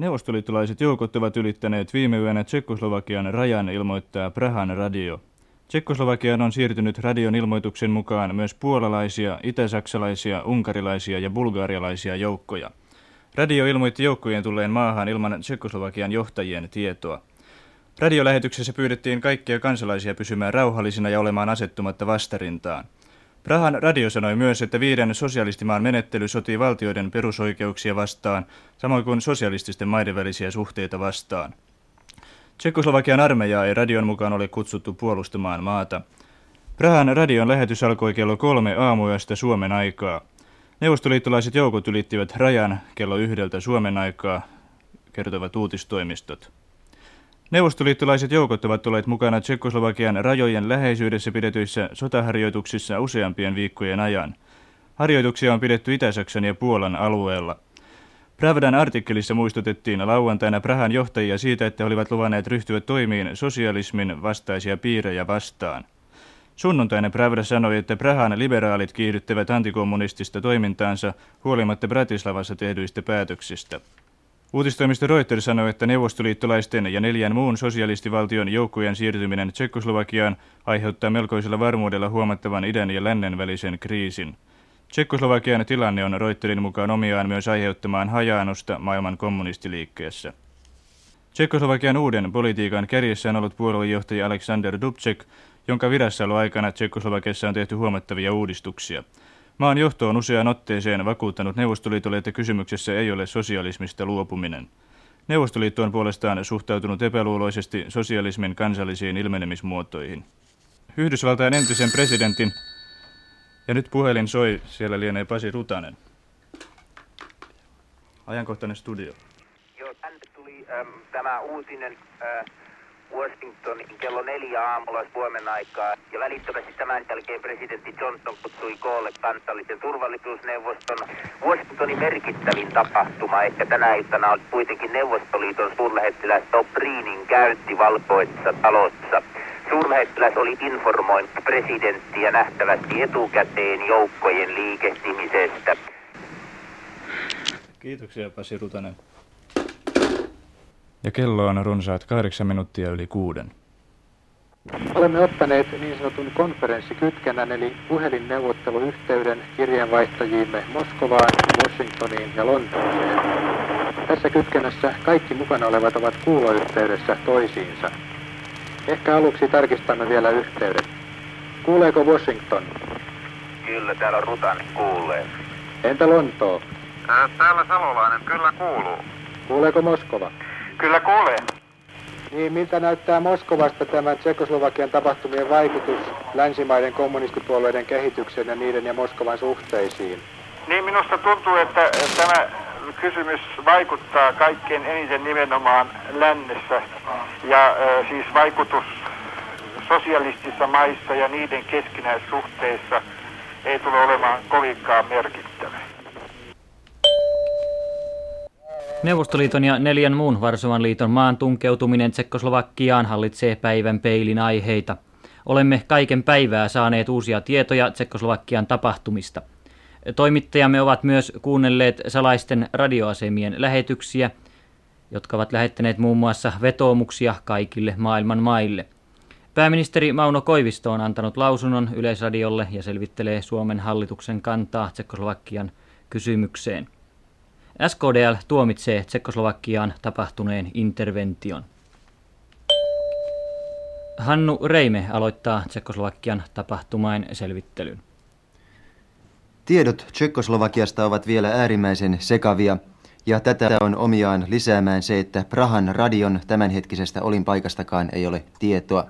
Neuvostoliittolaiset joukot ovat ylittäneet viime yönä Tsekkoslovakian rajan, ilmoittaa Prahan radio. Tsekkoslovakiaan on siirtynyt radion ilmoituksen mukaan myös puolalaisia, itäsaksalaisia, unkarilaisia ja bulgarialaisia joukkoja. Radio ilmoitti joukkojen tulleen maahan ilman Tsekkoslovakian johtajien tietoa. Radiolähetyksessä pyydettiin kaikkia kansalaisia pysymään rauhallisina ja olemaan asettumatta vastarintaan. Prahan radio sanoi myös, että viiden sosialistimaan menettely sotii valtioiden perusoikeuksia vastaan, samoin kuin sosialististen maiden välisiä suhteita vastaan. Tsekoslovakian armeijaa ei radion mukaan ole kutsuttu puolustamaan maata. Prahan radion lähetys alkoi kello kolme aamuyöstä Suomen aikaa. Neuvostoliittolaiset joukot ylittivät rajan kello yhdeltä Suomen aikaa, kertovat uutistoimistot. Neuvostoliittolaiset joukot ovat olleet mukana Tsekkoslovakian rajojen läheisyydessä pidetyissä sotaharjoituksissa useampien viikkojen ajan. Harjoituksia on pidetty Itä-Saksan ja Puolan alueella. Pravdan artikkelissa muistutettiin lauantaina Prahan johtajia siitä, että olivat luvanneet ryhtyä toimiin sosialismin vastaisia piirejä vastaan. Sunnuntaina Pravda sanoi, että Prahan liberaalit kiihdyttävät antikommunistista toimintaansa huolimatta Bratislavassa tehdyistä päätöksistä. Uutistoimisto Reuters sanoi, että neuvostoliittolaisten ja neljän muun sosialistivaltion joukkojen siirtyminen Tsekkoslovakiaan aiheuttaa melkoisella varmuudella huomattavan idän ja lännen välisen kriisin. Tsekkoslovakian tilanne on Reuterin mukaan omiaan myös aiheuttamaan hajaannusta maailman kommunistiliikkeessä. Tsekkoslovakian uuden politiikan kärjessä on ollut puoluejohtaja Alexander Dubček, jonka virassaoloaikana Tsekkoslovakiassa on tehty huomattavia uudistuksia. Maan johto on useaan otteeseen vakuuttanut Neuvostoliitolle, että kysymyksessä ei ole sosialismista luopuminen. Neuvostoliitto on puolestaan suhtautunut epäluuloisesti sosialismin kansallisiin ilmenemismuotoihin. Yhdysvaltain entisen presidentin, ja nyt puhelin soi, siellä lienee Pasi Rutanen. Ajankohtainen studio. Joo, tänne tuli äm, tämä uutinen äh, Washingtonin kello neljä aamulla Suomen aikaa. Ja välittömästi tämän jälkeen presidentti Johnson kutsui koolle kansallisen turvallisuusneuvoston. Washingtonin merkittävin tapahtuma ehkä tänä iltana on kuitenkin Neuvostoliiton suurlähettiläs Dobrinin käynti valkoisessa talossa. Suurlähettiläs oli informoinut presidenttiä nähtävästi etukäteen joukkojen liikehtimisestä. Kiitoksia Pasi Rutanen. Ja kello on runsaat kahdeksan minuuttia yli kuuden. Olemme ottaneet niin sanotun konferenssikytkennän eli puhelinneuvotteluyhteyden kirjeenvaihtajiimme Moskovaan, Washingtoniin ja Lontooseen. Tässä kytkennässä kaikki mukana olevat ovat kuuloyhteydessä toisiinsa. Ehkä aluksi tarkistamme vielä yhteyden. Kuuleeko Washington? Kyllä, täällä Rutan kuulee. Entä Lontoo? Täällä Salolainen, kyllä kuuluu. Kuuleeko Moskova? Kyllä kuulee. Niin, miltä näyttää Moskovasta tämä Tsekoslovakian tapahtumien vaikutus länsimaiden kommunistipuolueiden kehitykseen ja niiden ja Moskovan suhteisiin? Niin minusta tuntuu, että tämä kysymys vaikuttaa kaikkein eniten nimenomaan lännessä. Ja äh, siis vaikutus sosialistisissa maissa ja niiden keskinäissuhteissa ei tule olemaan kovinkaan merkittävä. Neuvostoliiton ja neljän muun Varsovan liiton maan tunkeutuminen Tsekkoslovakiaan hallitsee päivän peilin aiheita. Olemme kaiken päivää saaneet uusia tietoja Tsekkoslovakian tapahtumista. Toimittajamme ovat myös kuunnelleet salaisten radioasemien lähetyksiä, jotka ovat lähettäneet muun muassa vetoomuksia kaikille maailman maille. Pääministeri Mauno Koivisto on antanut lausunnon Yleisradiolle ja selvittelee Suomen hallituksen kantaa Tsekkoslovakian kysymykseen. SKDL tuomitsee Tsekkoslovakiaan tapahtuneen intervention. Hannu Reime aloittaa Tsekkoslovakian tapahtumain selvittelyn. Tiedot Tsekkoslovakiasta ovat vielä äärimmäisen sekavia, ja tätä on omiaan lisäämään se, että Prahan radion tämänhetkisestä olinpaikastakaan ei ole tietoa.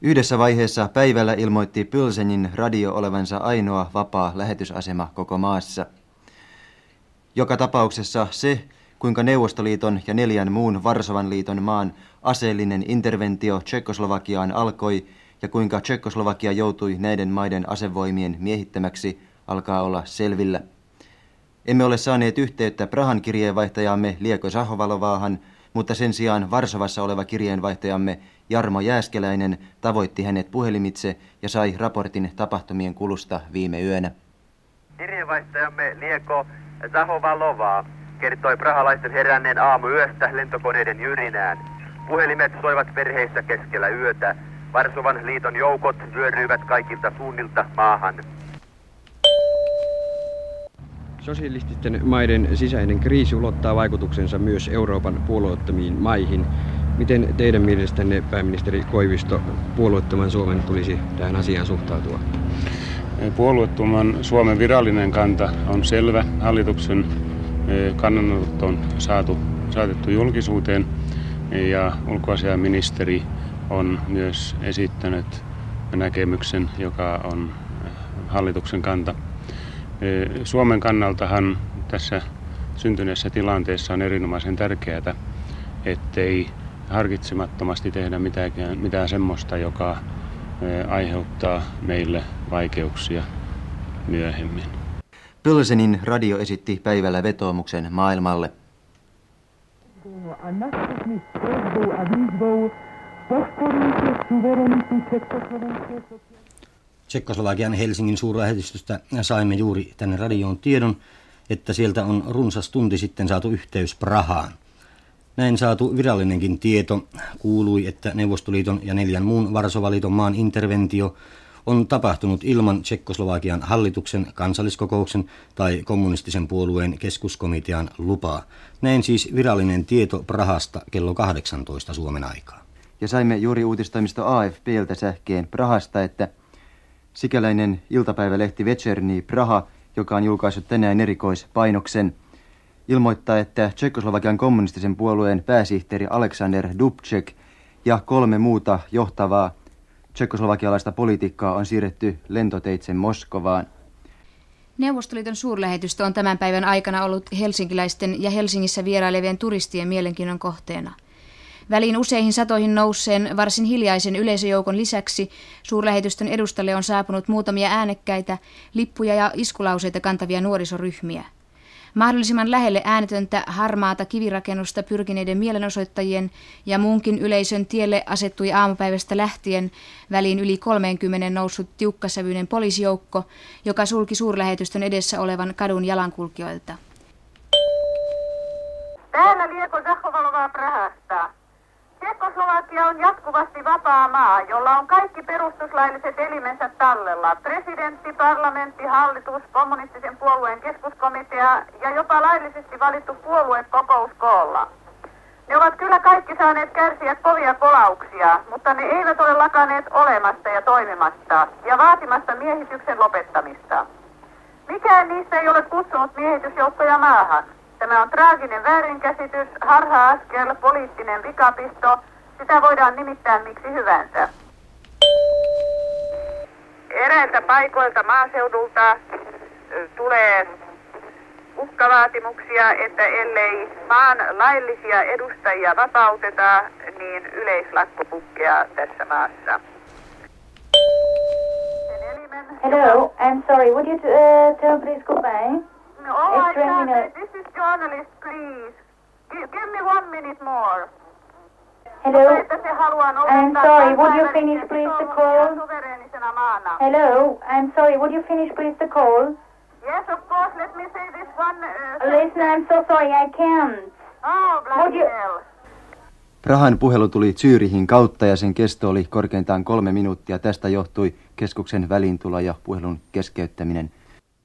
Yhdessä vaiheessa päivällä ilmoitti Pylsenin radio olevansa ainoa vapaa lähetysasema koko maassa – joka tapauksessa se, kuinka Neuvostoliiton ja neljän muun Varsovan liiton maan aseellinen interventio Tsekkoslovakiaan alkoi ja kuinka Tsekkoslovakia joutui näiden maiden asevoimien miehittämäksi, alkaa olla selvillä. Emme ole saaneet yhteyttä Prahan kirjeenvaihtajamme Lieko Sahovalovaahan, mutta sen sijaan Varsovassa oleva kirjeenvaihtajamme Jarmo Jääskeläinen tavoitti hänet puhelimitse ja sai raportin tapahtumien kulusta viime yönä. Kirjeenvaihtajamme Lieko Zahovalovaa. kertoi prahalaisten heränneen yöstä lentokoneiden jyrinään. Puhelimet soivat perheissä keskellä yötä. Varsovan liiton joukot vyöryivät kaikilta suunnilta maahan. Sosialististen maiden sisäinen kriisi ulottaa vaikutuksensa myös Euroopan puolueettomiin maihin. Miten teidän mielestänne, pääministeri Koivisto, puolueettoman Suomen tulisi tähän asiaan suhtautua? Puolueettoman Suomen virallinen kanta on selvä. Hallituksen e, kannanotto on saatu, saatettu julkisuuteen ja ulkoasiaministeri on myös esittänyt näkemyksen, joka on hallituksen kanta. E, Suomen kannaltahan tässä syntyneessä tilanteessa on erinomaisen tärkeää, ettei harkitsemattomasti tehdä mitään, mitään semmoista, joka aiheuttaa meille vaikeuksia myöhemmin. Pölsenin radio esitti päivällä vetoomuksen maailmalle. Tsekkoslovakian Helsingin suurlähetystöstä saimme juuri tänne radioon tiedon, että sieltä on runsas tunti sitten saatu yhteys Prahaan. Näin saatu virallinenkin tieto kuului, että Neuvostoliiton ja neljän muun Varsovaliiton maan interventio on tapahtunut ilman Tsekkoslovakian hallituksen, kansalliskokouksen tai kommunistisen puolueen keskuskomitean lupaa. Näin siis virallinen tieto Prahasta kello 18 Suomen aikaa. Ja saimme juuri uutistoimisto AFPltä sähkeen Prahasta, että sikäläinen iltapäivälehti Večerni Praha, joka on julkaissut tänään erikoispainoksen – ilmoittaa, että Tsekoslovakian kommunistisen puolueen pääsihteeri Aleksander Dubček ja kolme muuta johtavaa tsekoslovakialaista poliitikkaa on siirretty lentoteitse Moskovaan. Neuvostoliiton suurlähetystö on tämän päivän aikana ollut helsinkiläisten ja Helsingissä vierailevien turistien mielenkiinnon kohteena. Väliin useihin satoihin nousseen varsin hiljaisen yleisöjoukon lisäksi suurlähetystön edustalle on saapunut muutamia äänekkäitä, lippuja ja iskulauseita kantavia nuorisoryhmiä – Mahdollisimman lähelle äänetöntä harmaata kivirakennusta pyrkineiden mielenosoittajien ja muunkin yleisön tielle asettui aamupäivästä lähtien väliin yli 30 noussut tiukkasävyinen poliisijoukko, joka sulki suurlähetystön edessä olevan kadun jalankulkijoilta. Täällä Lieko Zahovalovaa Prahasta. Tsekoslovakia on jatkuvasti vapaa maa, jolla on kaikki perustuslailliset elimensä tallella. Presidentti, parlamentti, hallitus, kommunistisen puolueen keskuskomitea ja jopa laillisesti valittu puoluekokous koolla. Ne ovat kyllä kaikki saaneet kärsiä kovia kolauksia, mutta ne eivät ole lakaneet olemasta ja toimimasta ja vaatimasta miehityksen lopettamista. Mikään niistä ei ole kutsunut miehitysjoukkoja maahan. Tämä on traaginen väärinkäsitys, harha-askel, poliittinen vikapisto. Sitä voidaan nimittää miksi hyvänsä. Eräiltä paikoilta maaseudulta tulee uhkavaatimuksia, että ellei maan laillisia edustajia vapauteta, niin yleislakko pukkeaa tässä maassa. Hello, I'm sorry, would you uh, tell please goodbye? Oh, I can't. This is journalist, please. Give, give me one minute more. Hello. I'm sorry, would you finish please the call? Hello, I'm sorry, would you finish please the call? Yes, of course. Let me say this one. Uh, Listen, I'm so sorry, I can't. Oh, bloody you... hell. Prahan puhelu tuli Zyrihin kautta ja sen kesto oli korkeintaan kolme minuuttia. Tästä johtui keskuksen väliintulo ja puhelun keskeyttäminen.